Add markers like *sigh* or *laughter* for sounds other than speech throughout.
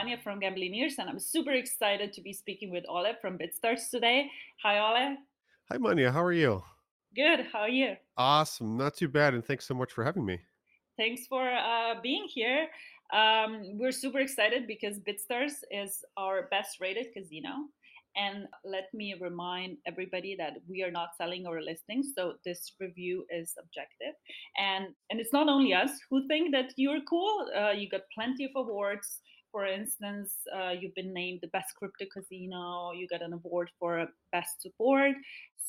Manya from Gamblineers and I'm super excited to be speaking with Olle from BitStarz today. Hi, Olle. Hi, Manya. How are you? Good. How are you? Awesome. Not too bad. And thanks so much for having me. Thanks for uh, being here. Um, we're super excited because BitStarz is our best rated casino. And let me remind everybody that we are not selling our listings, so this review is objective. And and it's not only us who think that you're cool. Uh, you got plenty of awards. For instance, uh, you've been named the best crypto casino. You get an award for best support.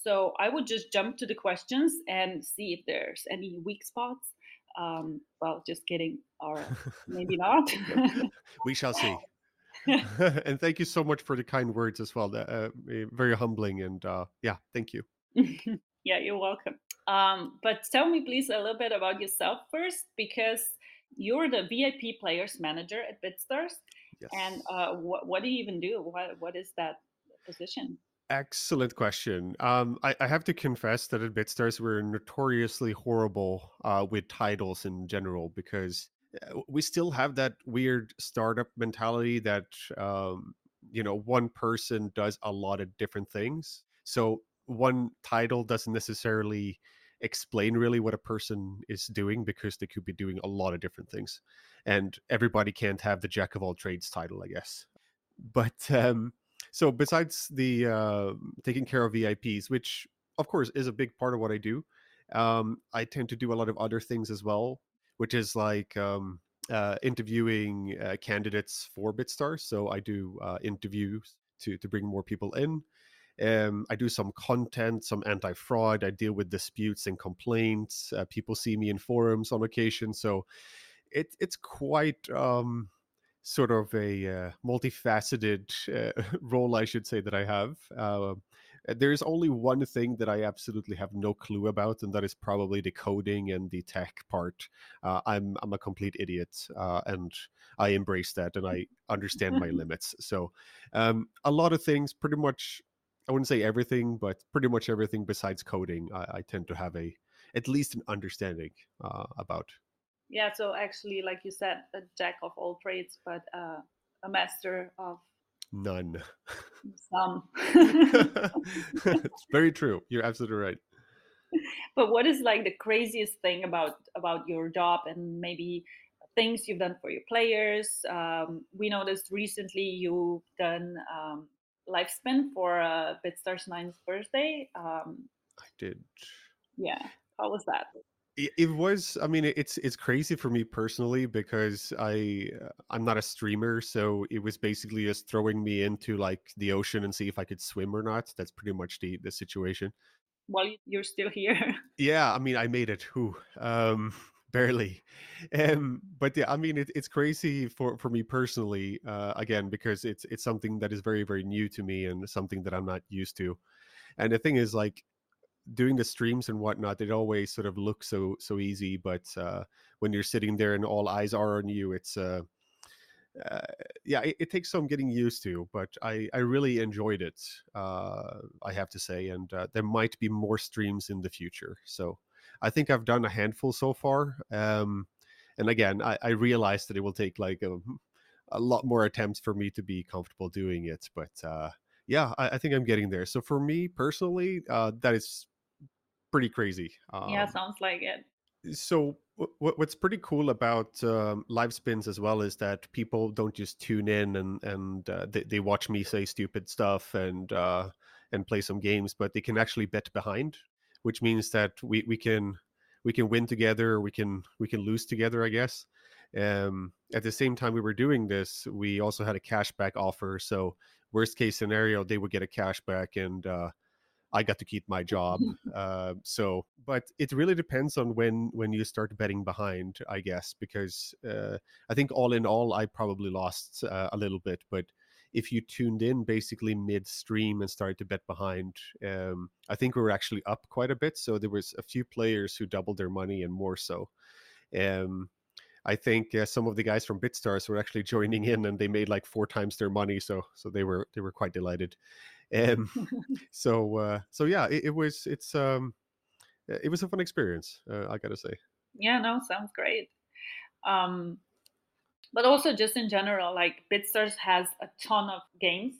So I would just jump to the questions and see if there's any weak spots. Um, well, just kidding, or maybe *laughs* not. we shall see. *laughs* *laughs* and thank you so much for the kind words as well. Uh, very humbling, and uh, yeah, thank you. yeah, you're welcome. Um, but tell me, please, a little bit about yourself first, because you're the VIP players manager at BitStarz. Yes. And uh, what, what do you even do? What, what is that position? Excellent question. Um, I, I, have to confess that at BitStarz we're notoriously horrible uh, with titles in general because uh, we still have that weird startup mentality that um, you know one person does a lot of different things. So one title doesn't necessarily explain really what a person is doing because they could be doing a lot of different things, and everybody can't have the jack of all trades title, I guess. But um, so besides the uh, taking care of VIPs, which of course is a big part of what I do, um, I tend to do a lot of other things as well, which is like um, uh, interviewing uh, candidates for BitStar. So I do uh, interviews to to bring more people in. Um, I do some content, some anti-fraud. I deal with disputes and complaints. Uh, people see me in forums on occasion, so it, it's quite um, sort of a uh, multifaceted uh, *laughs* role, I should say, that I have. Uh, there's only one thing that I absolutely have no clue about, and that is probably the coding and the tech part. Uh, I'm I'm a complete idiot, uh, and I embrace that, and I *laughs* understand my limits. So, um, a lot of things, pretty much, I wouldn't say everything, but pretty much everything besides coding, I, I tend to have a at least an understanding uh, about. Yeah, so actually, like you said, a jack of all trades, but uh, a master of none. Some. *laughs* it's very *laughs* true. You're absolutely right. But what is like the craziest thing about about your job and maybe things you've done for your players? Um, we noticed recently you've done um, live spin for uh, BitStarz Nine's birthday. Um, I did. Yeah. How was that? it was i mean it's it's crazy for me personally because i uh, i'm not a streamer so it was basically just throwing me into like the ocean and see if i could swim or not that's pretty much the the situation well you're still here *laughs* yeah i mean i made it who um barely um but yeah i mean it, it's crazy for for me personally uh again because it's it's something that is very very new to me and something that i'm not used to and the thing is like doing the streams and whatnot, it always sort of looks so so easy. But uh, when you're sitting there and all eyes are on you, it's uh, uh, yeah, it, it, takes some getting used to. But I I really enjoyed it. Uh, I have to say, and uh, there might be more streams in the future. So I think I've done a handful so far. Um, and again, I, I realized that it will take like a, a lot more attempts for me to be comfortable doing it. But uh, yeah, I, I, think I'm getting there. So for me personally, uh, that is pretty crazy. Um, yeah, sounds like it. So w- what's pretty cool about um, live spins as well is that people don't just tune in and and uh, they, they watch me say stupid stuff and uh, and play some games, but they can actually bet behind, which means that we, we can we can win together, we can we can lose together, I guess. Um, at the same time we were doing this, we also had a cashback offer. So worst case scenario, they would get a cashback and uh, I got to keep my job. *laughs* uh, so, but it really depends on when when you start betting behind, I guess, because uh, I think all in all, I probably lost uh, a little bit. But if you tuned in basically midstream and started to bet behind, um, I think we were actually up quite a bit. So there was a few players who doubled their money and more so. Um, I think uh, some of the guys from BitStarz were actually *laughs* joining in, and they made like four times their money. So so they were they were quite delighted. Um, *laughs* so uh, so yeah, it, it, was it's um, it was a fun experience. Uh, I gotta say. Yeah, no, sounds great. Um, but also just in general like bitstarz has a ton of games.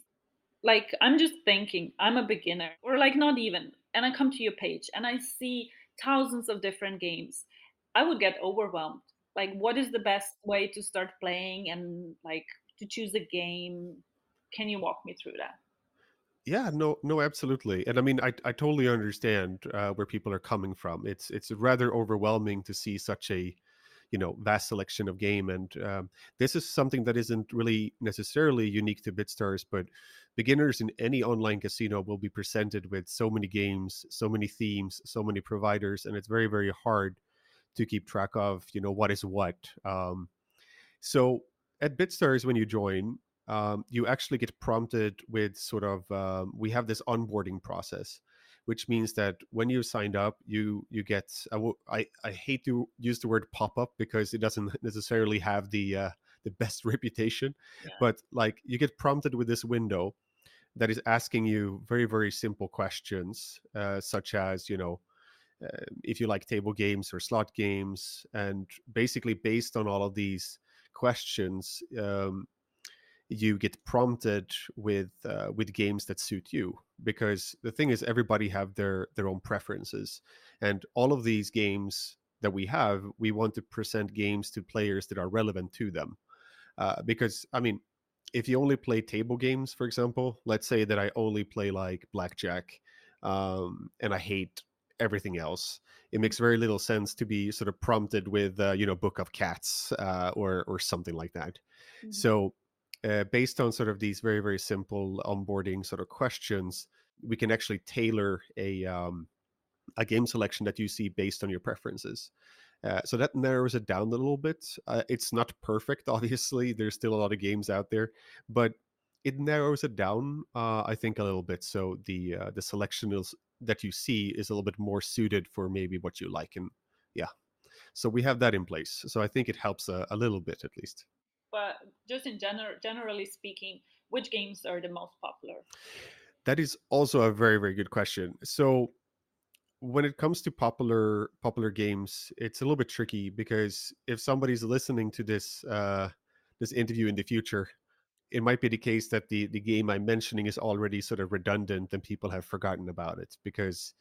Like i'm just thinking i'm a beginner or like not even and i come to your page and i see thousands of different games. I would get overwhelmed. Like what is the best way to start playing and like to choose a game? Can you walk me through that? Yeah no no absolutely and i mean i, I totally understand uh, where people are coming from. It's it's rather overwhelming to see such a you know vast selection of game and um, this is something that isn't really necessarily unique to bitstarz but beginners in any online casino will be presented with so many games so many themes so many providers and it's very very hard to keep track of you know what is what um, so at bitstarz when you join um, you actually get prompted with sort of um, we have this onboarding process which means that when you signed up, you you get I, w- I, I hate to use the word pop up because it doesn't *laughs* necessarily have the uh, the best *laughs* reputation, yeah. but like you get prompted with this window that is asking you very very simple questions uh, such as you know uh, if you like table games or slot games and basically based on all of these questions um, you get prompted with uh, with games that suit you because the thing is everybody have their their own preferences and all of these games that we have we want to present games to players that are relevant to them uh, because i mean if you only play table games for example let's say that i only play like blackjack um, and i hate everything else it makes very little sense to be sort of prompted with uh, you know book of cats uh, or or something like that mm-hmm. so uh, based on sort of these very very simple onboarding sort of questions we can actually tailor a um, a game selection that you see based on your preferences. Uh, so that narrows it down a little bit. Uh, it's not perfect *laughs* obviously there's still a lot of games out there but it narrows it down uh, i think a little bit. So the uh, the selection is, that you see is a little bit more suited for maybe what you like and yeah. So we have that in place. So i think it helps a, a little bit at least but just in general, generally speaking, which games are the most popular? That is also a very very good question. So when it comes to popular popular games, it's a little bit tricky because if somebody's listening to this uh, this interview in the future, it might be the case that the the game I'm mentioning is already sort of redundant and people have forgotten about it because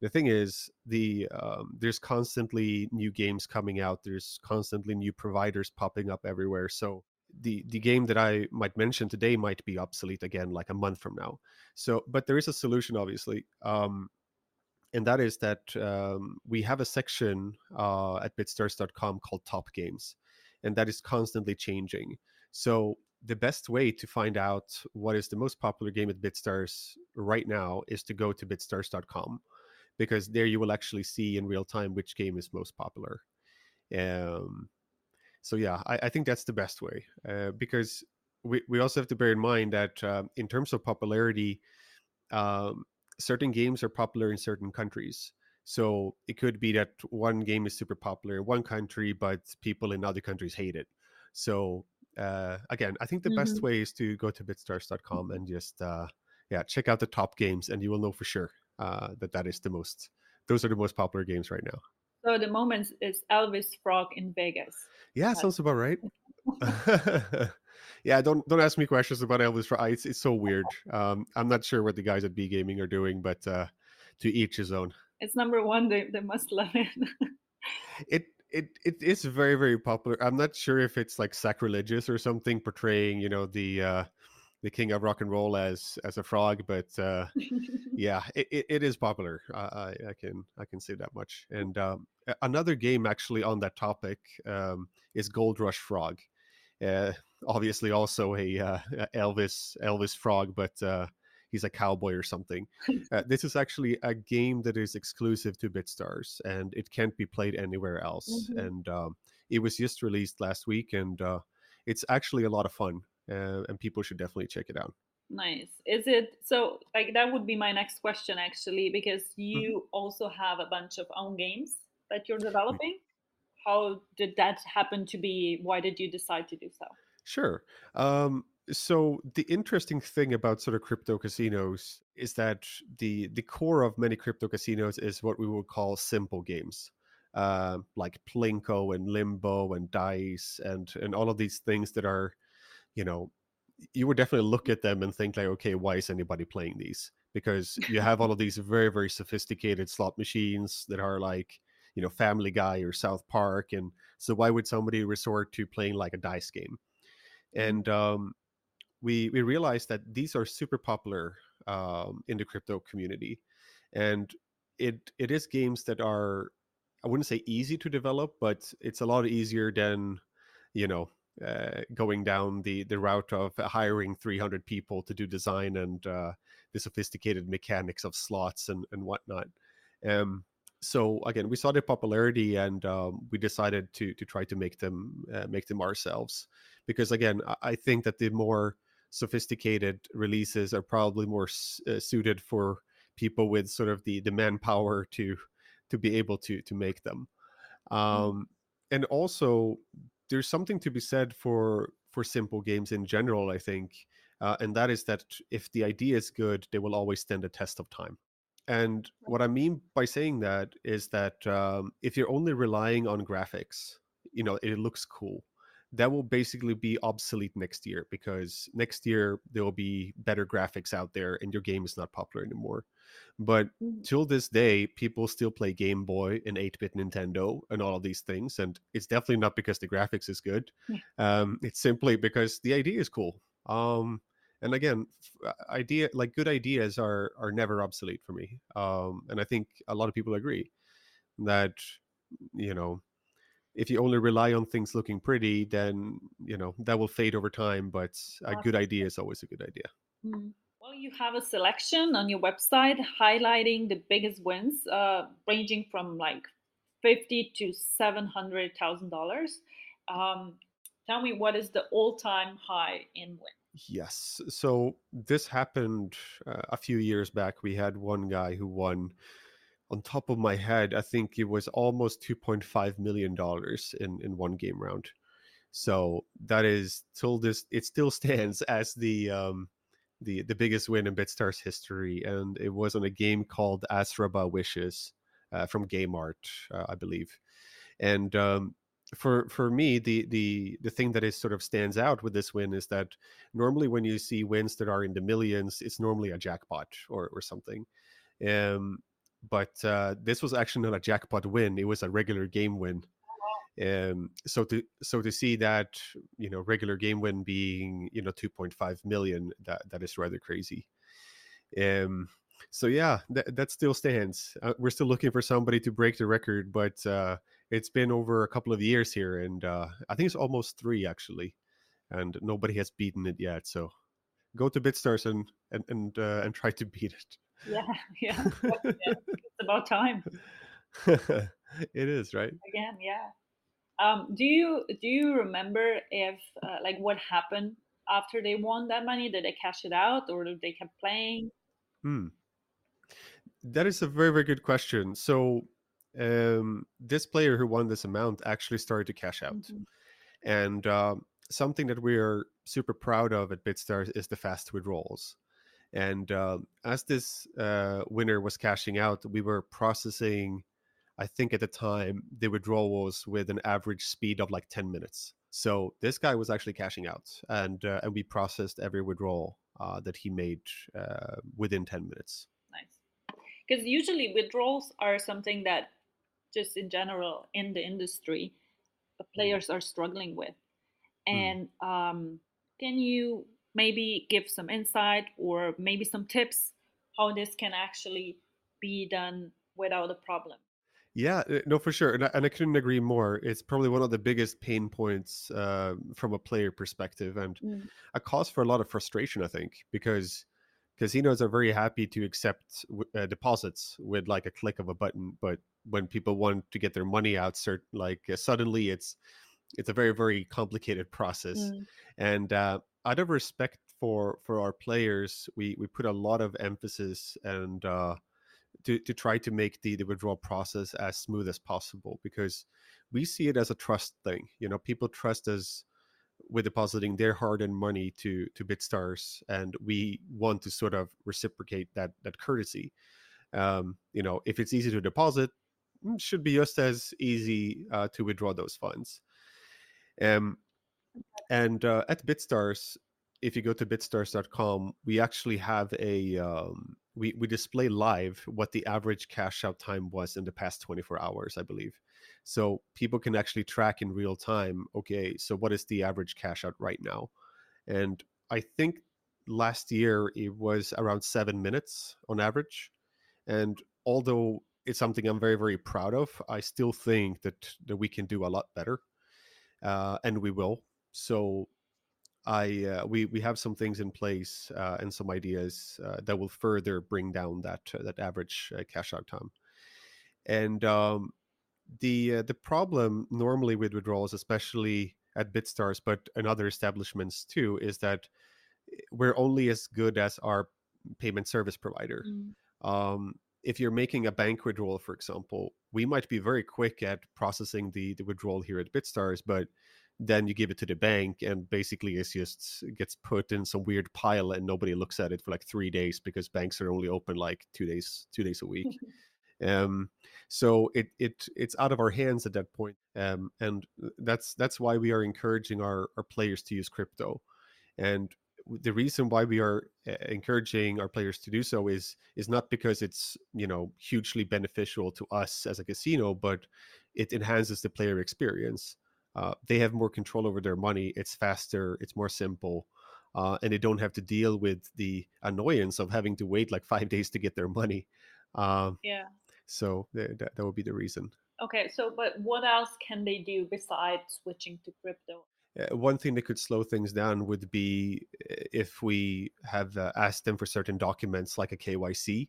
the thing is the um, there's constantly new games coming out there's constantly new providers popping up everywhere so the the game that i might mention today might be obsolete again like a month from now. So but there is a solution obviously um, and that is that um, we have a section uh, at bitstarz.com called top games and that is constantly changing. So the best way to find out what is the most popular game at bitstarz right now is to go to bitstarz.com because there you will actually see in real time which game is most popular. Um, so yeah, I, I think that's the best way uh, because we, we also have to bear in mind that uh, in terms of popularity, um, certain games are popular in certain countries. So it could be that one game is super popular in one country, but people in other countries hate it. So uh, again, I think the mm-hmm. best way is to go to bitstarz.com and just uh, yeah check out the top games, and you will know for sure uh, that that is the most those are the most popular games right now. So the moment is Elvis Frog in Vegas. Yeah, sounds about right. *laughs* *laughs* yeah, don't don't ask me questions about Elvis Frog. It's it's so weird. Um, I'm not sure what the guys at BGaming are doing, but uh, to each his own. It's number one. They they must love it. *laughs* it it it is very very popular. I'm not sure if it's like sacrilegious or something, portraying you know the uh, the king of rock and roll as as a frog, but uh, *laughs* yeah, it, it, it is popular. I, I can I can say that much. And um, another game actually on that topic um, is Gold Rush Frog. Uh, obviously, also a uh, Elvis Elvis Frog, but uh, he's a cowboy or something. Uh, this is actually a game that is exclusive to BitStarz, and it can't be played anywhere else. Mm-hmm. And um, it was just released last week, and uh, it's actually a lot of fun uh, and people should definitely check it out. Nice. Is it so? Like that would be my next question actually, because mm-hmm. you mm-hmm. also have a bunch of own games that you're developing. How did that happen to be? Why did you decide to do so? Sure. Um, so the interesting thing about sort of crypto casinos is that the the core of many crypto casinos is what we would call simple games. uh, like Plinko and Limbo and Dice and and all of these things that are, you know, you would definitely look at them and think like, okay, why is anybody playing these? Because you have all of these very very sophisticated slot machines that are like, you know, Family Guy or South Park, and so why would somebody resort to playing like a dice game? And um, we we realized that these are super popular um, in the crypto community, and it it is games that are I wouldn't say easy to develop, but it's a lot easier than you know uh, going down the the route of hiring 300 people to do design and uh, the sophisticated mechanics of slots and and whatnot. Um, so again, we saw the popularity and um, we decided to to try to make them uh, make them ourselves because again, I, think that the more sophisticated releases are probably more uh, suited for people with sort of the the manpower to to be able to to make them mm. um and also there's something to be said for for simple games in general i think uh, and that is that if the idea is good they will always stand the test of time. And what i mean by saying that is that um, if you're only relying on graphics you know it looks cool that will basically be obsolete next year because next year there will be better graphics out there and your game is not popular anymore. But mm-hmm. till this day, people still play Game Boy and 8 bit Nintendo and all of these things. And it's definitely not because the graphics is good, yeah. um, it's simply because the idea is cool. Um, and again, uh, idea like good ideas are are never obsolete for me. Um, and I think a lot of people agree that you know if you only rely on things looking pretty, then you know that will fade over time. But a good idea is always a good idea. Mm. Well, you have a selection on your website highlighting the biggest wins, uh, ranging from like fifty to seven hundred thousand um, dollars. Tell me, what is the all-time high in win? Yes. So this happened uh, a few years back. We had one guy who won on top of my head, I think it was almost two point five million dollars in in one game round. So that is till this it still *laughs* stands as the um the the biggest win in BitStarz history, and it was on a game called Asraba Wishes uh, from GameArt, uh, I believe. And um, for for me, the the the thing that is sort of stands out with this win is that normally when you see wins that are in the millions, it's normally a jackpot or or something. Um, but uh, this was actually not a jackpot win; it was a regular game win. Um, so to so to see that you know regular game win being you know 2.5 million that that is rather crazy. Um, so yeah, that that still stands. Uh, we're still looking for somebody to break the record, but uh, it's been over a couple of years here, and uh, I think it's almost three actually, and nobody has beaten it yet. So go to BitStarz and and and, uh, and try to beat it. Yeah, *laughs* yeah. *laughs* *laughs* it's about time. it is, right? Again, yeah. Um, do you do you remember if uh, like what happened after they won that money? Did they cash it out or did they kept playing? Hmm. That is a very very good question. So um, this player who won this amount actually started to cash out, mm-hmm. and um, something that we are super proud of at Bitstar is the fast withdrawals. And uh, as this uh, winner was cashing out, we were processing, I think at the time, the withdrawals with an average speed of like 10 minutes. So this guy was actually cashing out, and uh, and we processed every withdrawal uh, that he made uh, within 10 minutes. Nice. Because usually withdrawals are something that, just in general, in the industry, the mm. players are struggling with. Mm. And mm. um, can you maybe give some insight or maybe some tips how this can actually be done without a problem. Yeah, uh, no, for sure, and I, and I couldn't agree more. It's probably one of the biggest pain points uh, from a player perspective, and mm. a cause for a lot of frustration. I think because casinos are very happy to accept uh, deposits with like a click of a button, but when people want to get their money out, cert- like uh, suddenly it's it's a very very complicated process, mm. and uh, out of respect for for our players, we we put a lot of emphasis and uh, to to try to make the the withdrawal process as smooth as possible because we see it as a trust thing. You know, people trust us with depositing their hard-earned money to to BitStarz, and we want to sort of reciprocate that that courtesy. Um, you know, if it's easy to deposit, mm, should be just as easy uh, to withdraw those funds. Um, and uh, at BitStarz, if you go to bitstarz.com, we actually have a um, we we display live what the average cash out time was in the past 24 hours, I believe. So people can actually track in real time. Okay, so what is the average cash out right now? And I think last year it was around seven minutes on average. And although it's something I'm very very proud of, I still think that that we can do a lot better, uh, and we will. So I uh, we we have some things in place uh, and some ideas uh, that will further bring down that uh, that average uh, cash out time. And um, the uh, the problem normally with withdrawals, especially at BitStarz, but in other establishments too, is that eh, we're only as good as our payment service provider. Mm. Um, if you're making a bank withdrawal, for example, we might be very quick at processing the the withdrawal here at BitStarz, but then you give it to the bank and basically it's just gets put in some weird pile and nobody looks at it for like three days because banks are only open like two days two days a week. *laughs* Um so it it it's out of our hands at that point um and that's that's why we are encouraging our our players to use crypto. And the reason why we are uh, encouraging our players to do so is is not because it's you know hugely beneficial to us as a casino but it enhances the player experience uh, they have more control over their money. It's faster, it's more simple, uh, and they don't have to deal with the annoyance of having to wait like *laughs* five days to get their money. Um, yeah. So th- that, that would be the reason. Okay, so but what else can they do besides switching to crypto? Uh, one thing that could slow things down would be uh, if we have uh, asked them for certain documents like a KYC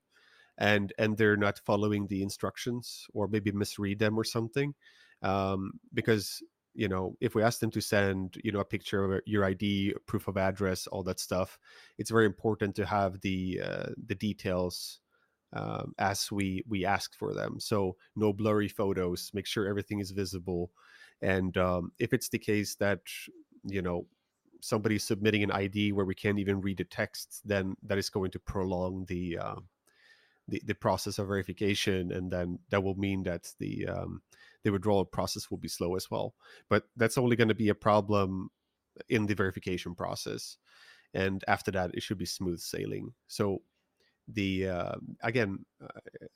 and and they're not following the instructions or maybe misread them or something um, because you know if we ask them to send you know a picture of your id proof of address all that stuff it's very important to have the uh, the details um, as we we ask for them. So no blurry photos make sure everything is visible. And um, if it's the case that you know somebody's submitting an id where we can't even read the text then that is going to prolong the uh, the, the process of verification. And then that will mean that the um, the withdrawal process will be slow as well. But that's only going to be a problem in the verification process, and after that, it should be smooth sailing. So the uh, again uh,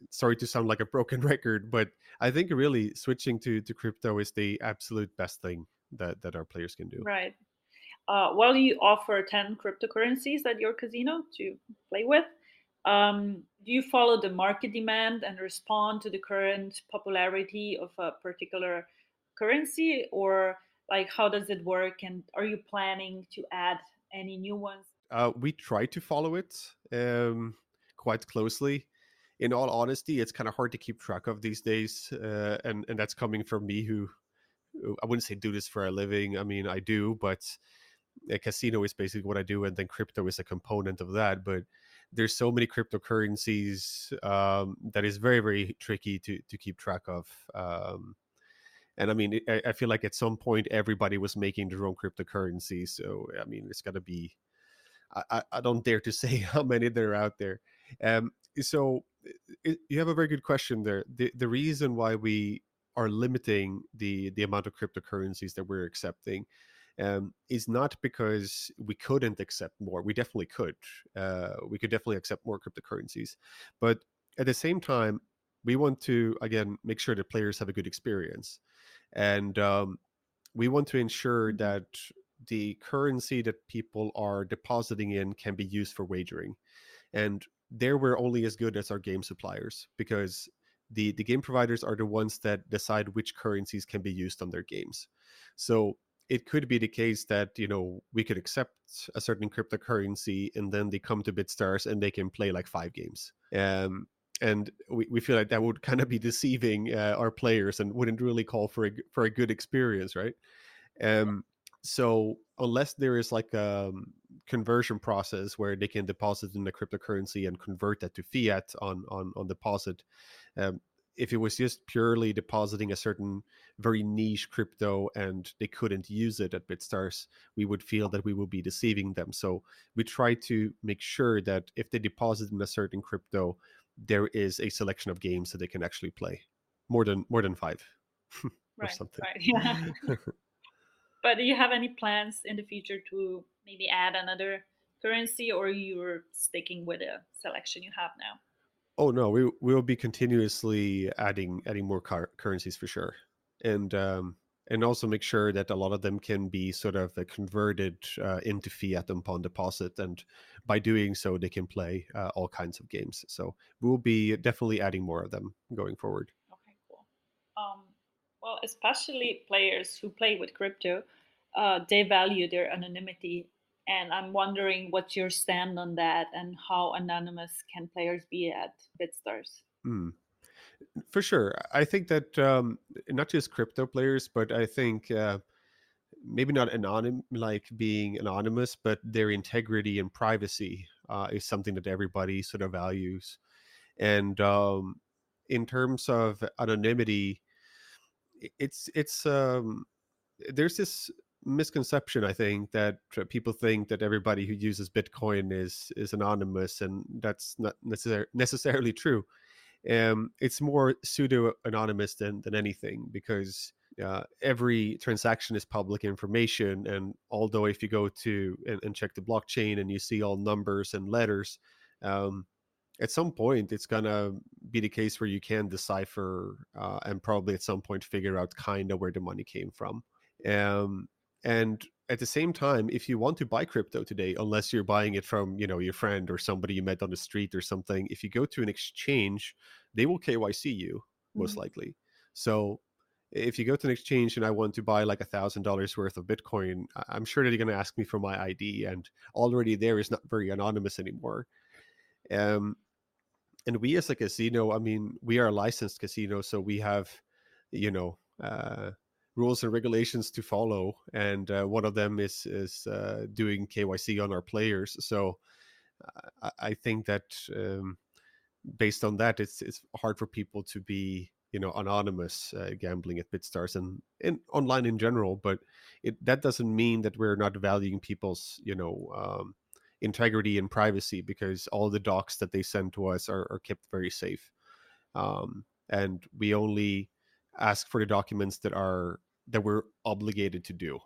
sorry to sound like a broken *laughs* record but i think really switching to to crypto is the absolute best thing that that our players can do right uh, while you offer 10 cryptocurrencies at your casino to play with um, do you follow the market demand and respond to the current popularity of a particular currency, or like how does it work? And are you planning to add any new ones? Uh, we try to follow it um, quite closely. In all honesty, it's kind of hard to keep track of these days, uh, and and that's coming from me who, who I wouldn't say do this for a living. I mean, I do, but a casino is basically what I do, and then crypto is a component of that. But there's so many cryptocurrencies um, that is very very tricky to to keep track of um, and i mean I, I, feel like at some point everybody was making their own cryptocurrency so i mean it's got to be I, I don't dare to *laughs* say how many there are out there. Um, so it, you have a very good question there. The, the reason why we are limiting the the amount of cryptocurrencies that we're accepting um, is not because we couldn't accept more. We definitely could. Uh, we could definitely accept more cryptocurrencies, but at the same time, we want to again make sure that players have a good experience, and um, we want to ensure that the currency that people are depositing in can be used for wagering, and there we're only as good as our game suppliers because the the game providers are the ones that decide which currencies can be used on their games. So it could be the case that you know we could accept a certain cryptocurrency and then they come to BitStarz and they can play like five games. Um, and we, we feel like that would kind of be deceiving uh, our players and wouldn't really call for a for a good experience, right? Um, so unless there is like a um, conversion process where they can deposit in the cryptocurrency and convert that to fiat on on on deposit, um, if it was just purely depositing a certain very niche crypto and they couldn't use it at BitStarz, we would feel that we would be deceiving them. So we try to make sure that if they deposit in a certain crypto, there is a selection of games that they can actually play. more than more than five *laughs* or Right, something. right. *laughs* Yeah. *laughs* But do you have any plans in the future to maybe add another currency, or you're sticking with the selection you have now? Oh no, we we will be continuously adding adding more car- currencies for sure, and um, and also make sure that a lot of them can be sort of uh, converted uh, into fiat upon deposit, and by doing so, they can play uh, all kinds of games. So we will be definitely adding more of them going forward. Okay, cool. Um, well, especially players who play with crypto, uh, they value their anonymity. And I'm wondering what's your stand on that and how anonymous can players be at BitStarz? Hmm. For sure, I think that um, not just crypto players, but I think uh, maybe not anonym like being anonymous, but their integrity and privacy uh, is something that everybody sort of values. And um, in terms of anonymity, it's it's um, there's this misconception I think that people think that everybody who uses Bitcoin is is anonymous, and that's not necessar- necessarily true. Um, it's more pseudo anonymous than than anything because uh, every transaction is public information and although if you go to and, and check the blockchain and you see all numbers and letters um, at some point it's gonna be the case where you can decipher uh, and probably at some point figure out kind of where the money came from. Um, and at the same time if you want to buy crypto today unless you're buying it from you know your friend or somebody you met on the street or something if you go to an exchange they will kyc you most Mhm. likely so if you go to an exchange and i want to buy like a thousand dollars worth of bitcoin i'm sure that you're going to ask me for my id and already there is not very anonymous anymore um, and we as a casino i mean we are a licensed casino so we have you know uh, rules and regulations to follow and uh, one of them is is uh, doing kyc on our players. So i, I think that um, based on that it's it's hard for people to be you know anonymous uh, gambling at bitstarz and, and online in general but it that doesn't mean that we're not valuing people's you know um, integrity and privacy because all the docs that they send to us are, are kept very safe. Um, and we only ask for the documents that are that we're obligated to do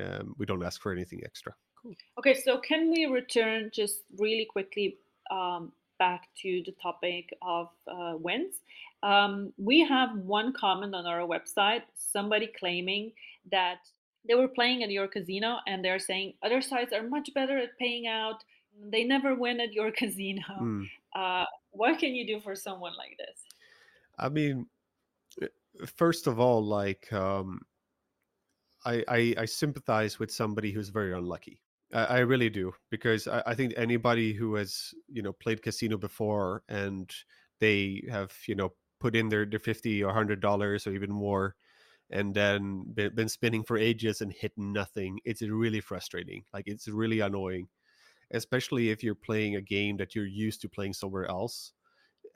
um, we don't ask for anything extra cool Okay, so can we return just really quickly um, back to the topic of uh, wins? Um, we have one comment on our website, somebody claiming that they were playing at your casino and they're saying other sites are much better at paying out. They never win at your *laughs* casino. Mm, Uh, what can you do for someone like this? i mean first of all like um, I, I I sympathize with somebody who's very unlucky. I, I really do because I, I think anybody who has you know played casino before and they have you know put in their, their fifty or hundred dollars or even more, and then been, been spinning for ages and hit nothing. It's really frustrating. Like it's really annoying, especially if you're playing a game that you're used to playing somewhere else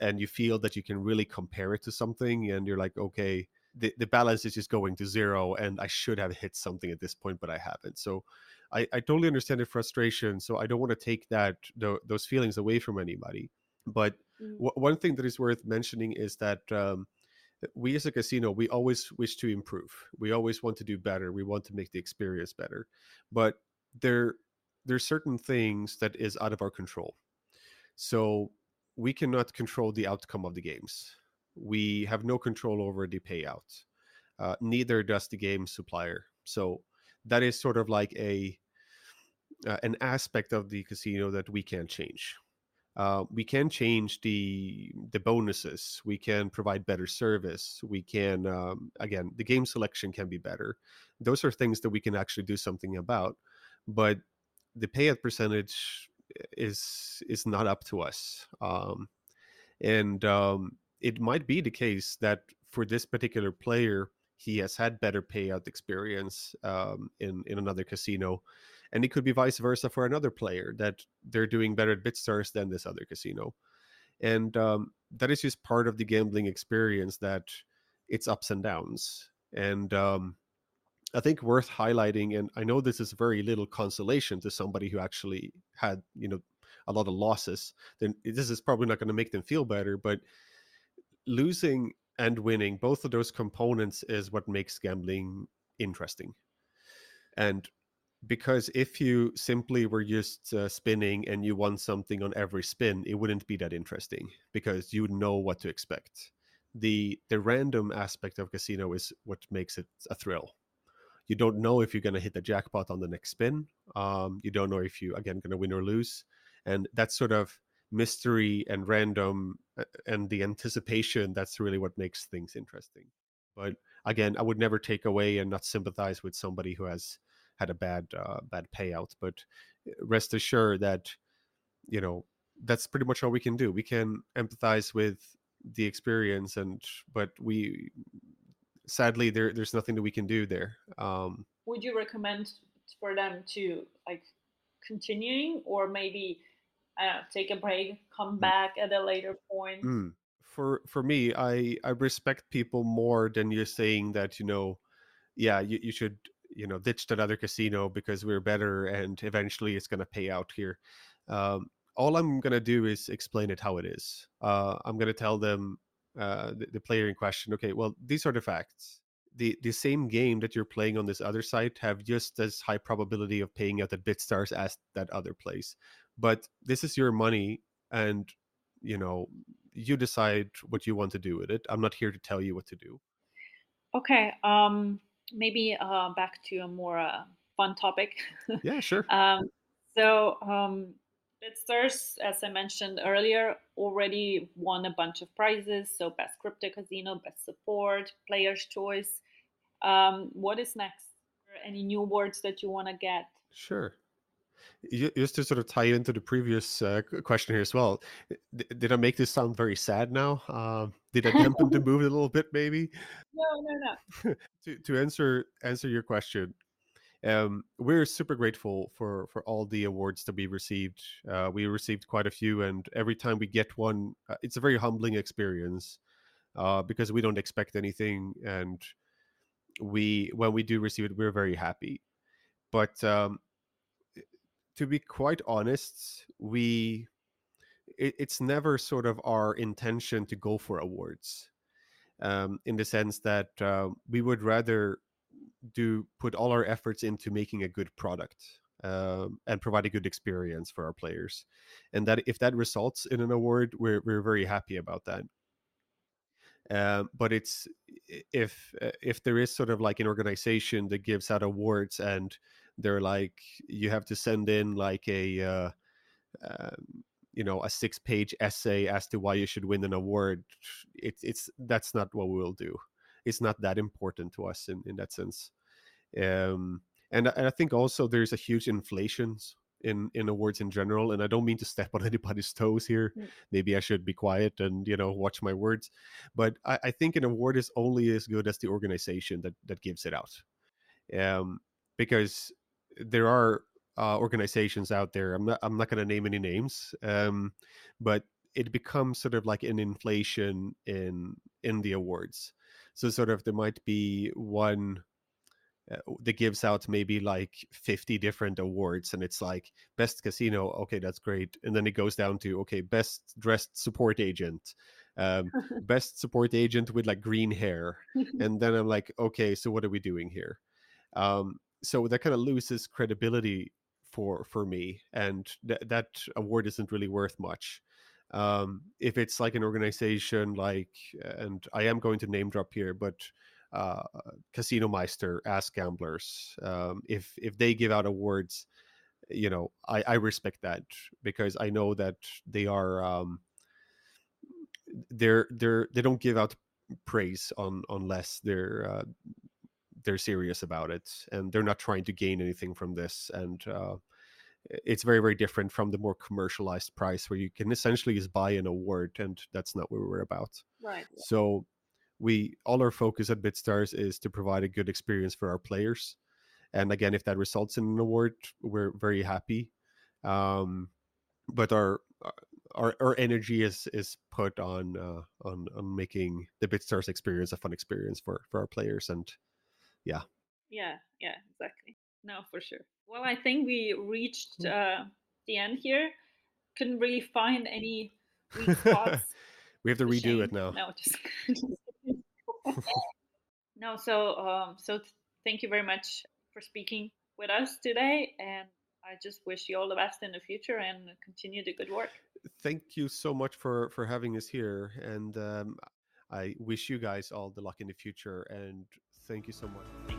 and you feel that you can really compare it to something and you're like okay the, the balance is just going to zero and i should have hit something at this point but i haven't. So i, I totally understand the frustration so i don't want to take that tho- those feelings away from anybody. But Mm, w- one thing that is worth mentioning is that um, we as a casino we always wish to improve. We always want to do better. We want to make the experience better. But there there's certain things that is out of our control. So we cannot control the outcome of the games. We have no control over the payout. Uh, neither does the game supplier. So that is sort of like a uh, an aspect of the casino that we can't change. Uh, we can change the the bonuses. We can provide better service. We can um, again the game selection can be better. Those are things that we can actually do something about. But the payout percentage is is not up to us. Um, and um, it might be the case that for this particular player, he has had better payout experience um, in in another casino, and it could be vice versa for another player that they're doing better at BitStarz than this other casino, and um, that is just part of the gambling experience that it's ups and downs. And um, I think worth highlighting, and I know this is very little consolation to somebody who actually had, you know, a lot of losses. Then this is probably not going to make them feel better, but losing and winning, both of those components is what makes gambling interesting. And because if you simply were just uh, spinning and you won something on every spin, it wouldn't be that interesting because you know what to expect. The the random aspect of casino is what makes it a thrill. You don't know if you're going to hit the jackpot on the next spin. Um, you don't know if you again going to win or lose, and that sort of mystery and random uh, and the anticipation that's really what makes things interesting. But again, I would never take away and not sympathize with somebody who has had a bad uh, bad payout. But uh, rest assured that you know that's pretty much all we can do. We can empathize with the experience, and but we sadly there there's nothing that we can do there. Um, Would you recommend for them to like continuing or maybe uh, take a break, come mm. back at a later point? Mm. For for me, I I respect people more than you're saying that you know, yeah, you, you should you know ditch another casino because we're better and eventually it's going to pay out here um, all i'm going to do is explain it how it is uh, i'm going to tell them uh, the, the, player in question okay well these are the facts the the same game that you're playing on this other site have just as high probability of paying out at BitStarz as that other place but this is your money and you know you decide what you want to do with it i'm not here to tell you what to do okay um maybe uh, back to a more uh, fun topic. Yeah, sure. *laughs* um, so, um, BitStarz, as I mentioned earlier, already won a bunch of prizes. So, best crypto casino, best support, player's choice. Um, what is next? Any new awards that you want to get? Sure. Just to sort of tie into the previous uh, question here as well, did I make this sound very sad now? Um, did I dampen the *laughs* mood a little bit, maybe? No, no, no. *laughs* to to answer answer your question, um, we're super grateful for for all the awards that we received. Uh, we received quite a few, and every time we get one, uh, it's a very humbling experience uh, because we don't expect anything, and we when we do receive it, we're very happy. But um, to be quite honest, we it, it's never sort of our intention to go for awards, um, in the sense that uh, we would rather do put all our efforts into making a good product um, and provide a good experience for our players, and that if that results in an award, we're we're very happy about that. Um, but it's if uh, if there is sort of like an organization that gives out awards and they're like you have to send in like a uh, um, you know a six page essay as to why you should win an award it's it's that's not what we'll do it's not that important to us in in that sense um and, and i think also there's a huge inflation in in awards in general and i don't mean to step on *laughs* anybody's toes here mm. maybe i should be quiet and you know watch my words but I, I think an award is only as good as the organization that that gives it out um because there are uh, organizations out there. I'm not I'm not going to name any names, um, but it becomes sort of like an inflation in in the awards. So sort of there might be one uh, that gives out maybe like 50 different awards and it's like best casino okay that's great. And then it goes down to okay best dressed support agent um, *laughs* best support agent with like green hair. *laughs* And then i'm like okay so what are we doing here? Um, so that kind of loses credibility for for me and th- that award isn't really worth much um, if it's like an organization like and i am going to name drop here but uh, Casinomeister ask gamblers um, if if they give out awards you know i i respect that because i know that they are um they're they're they don't give out praise on unless they're uh, they're serious about it and they're not trying to gain anything from this and uh, it's very very different from the more commercialized price where you can essentially just buy an award and that's not what we're about. Right so we all our focus at bitstarz is to provide a good experience for our players. And again if that results in an award we're very happy. Um, but our our, our energy is is put on uh, on on making the bitstarz experience a fun experience for for our players and yeah. Yeah yeah exactly no for sure well i think we reached mm. uh, the end here couldn't really find any weak *laughs* spots we have to redo Shame. it now no *laughs* just, just *laughs* no, so um, so th- thank you very much for speaking with us today, and I just wish you all the best in the future and continue the good work. Thank you so much for for having us here, and um, I wish you guys all the luck in the future. And thank you so much.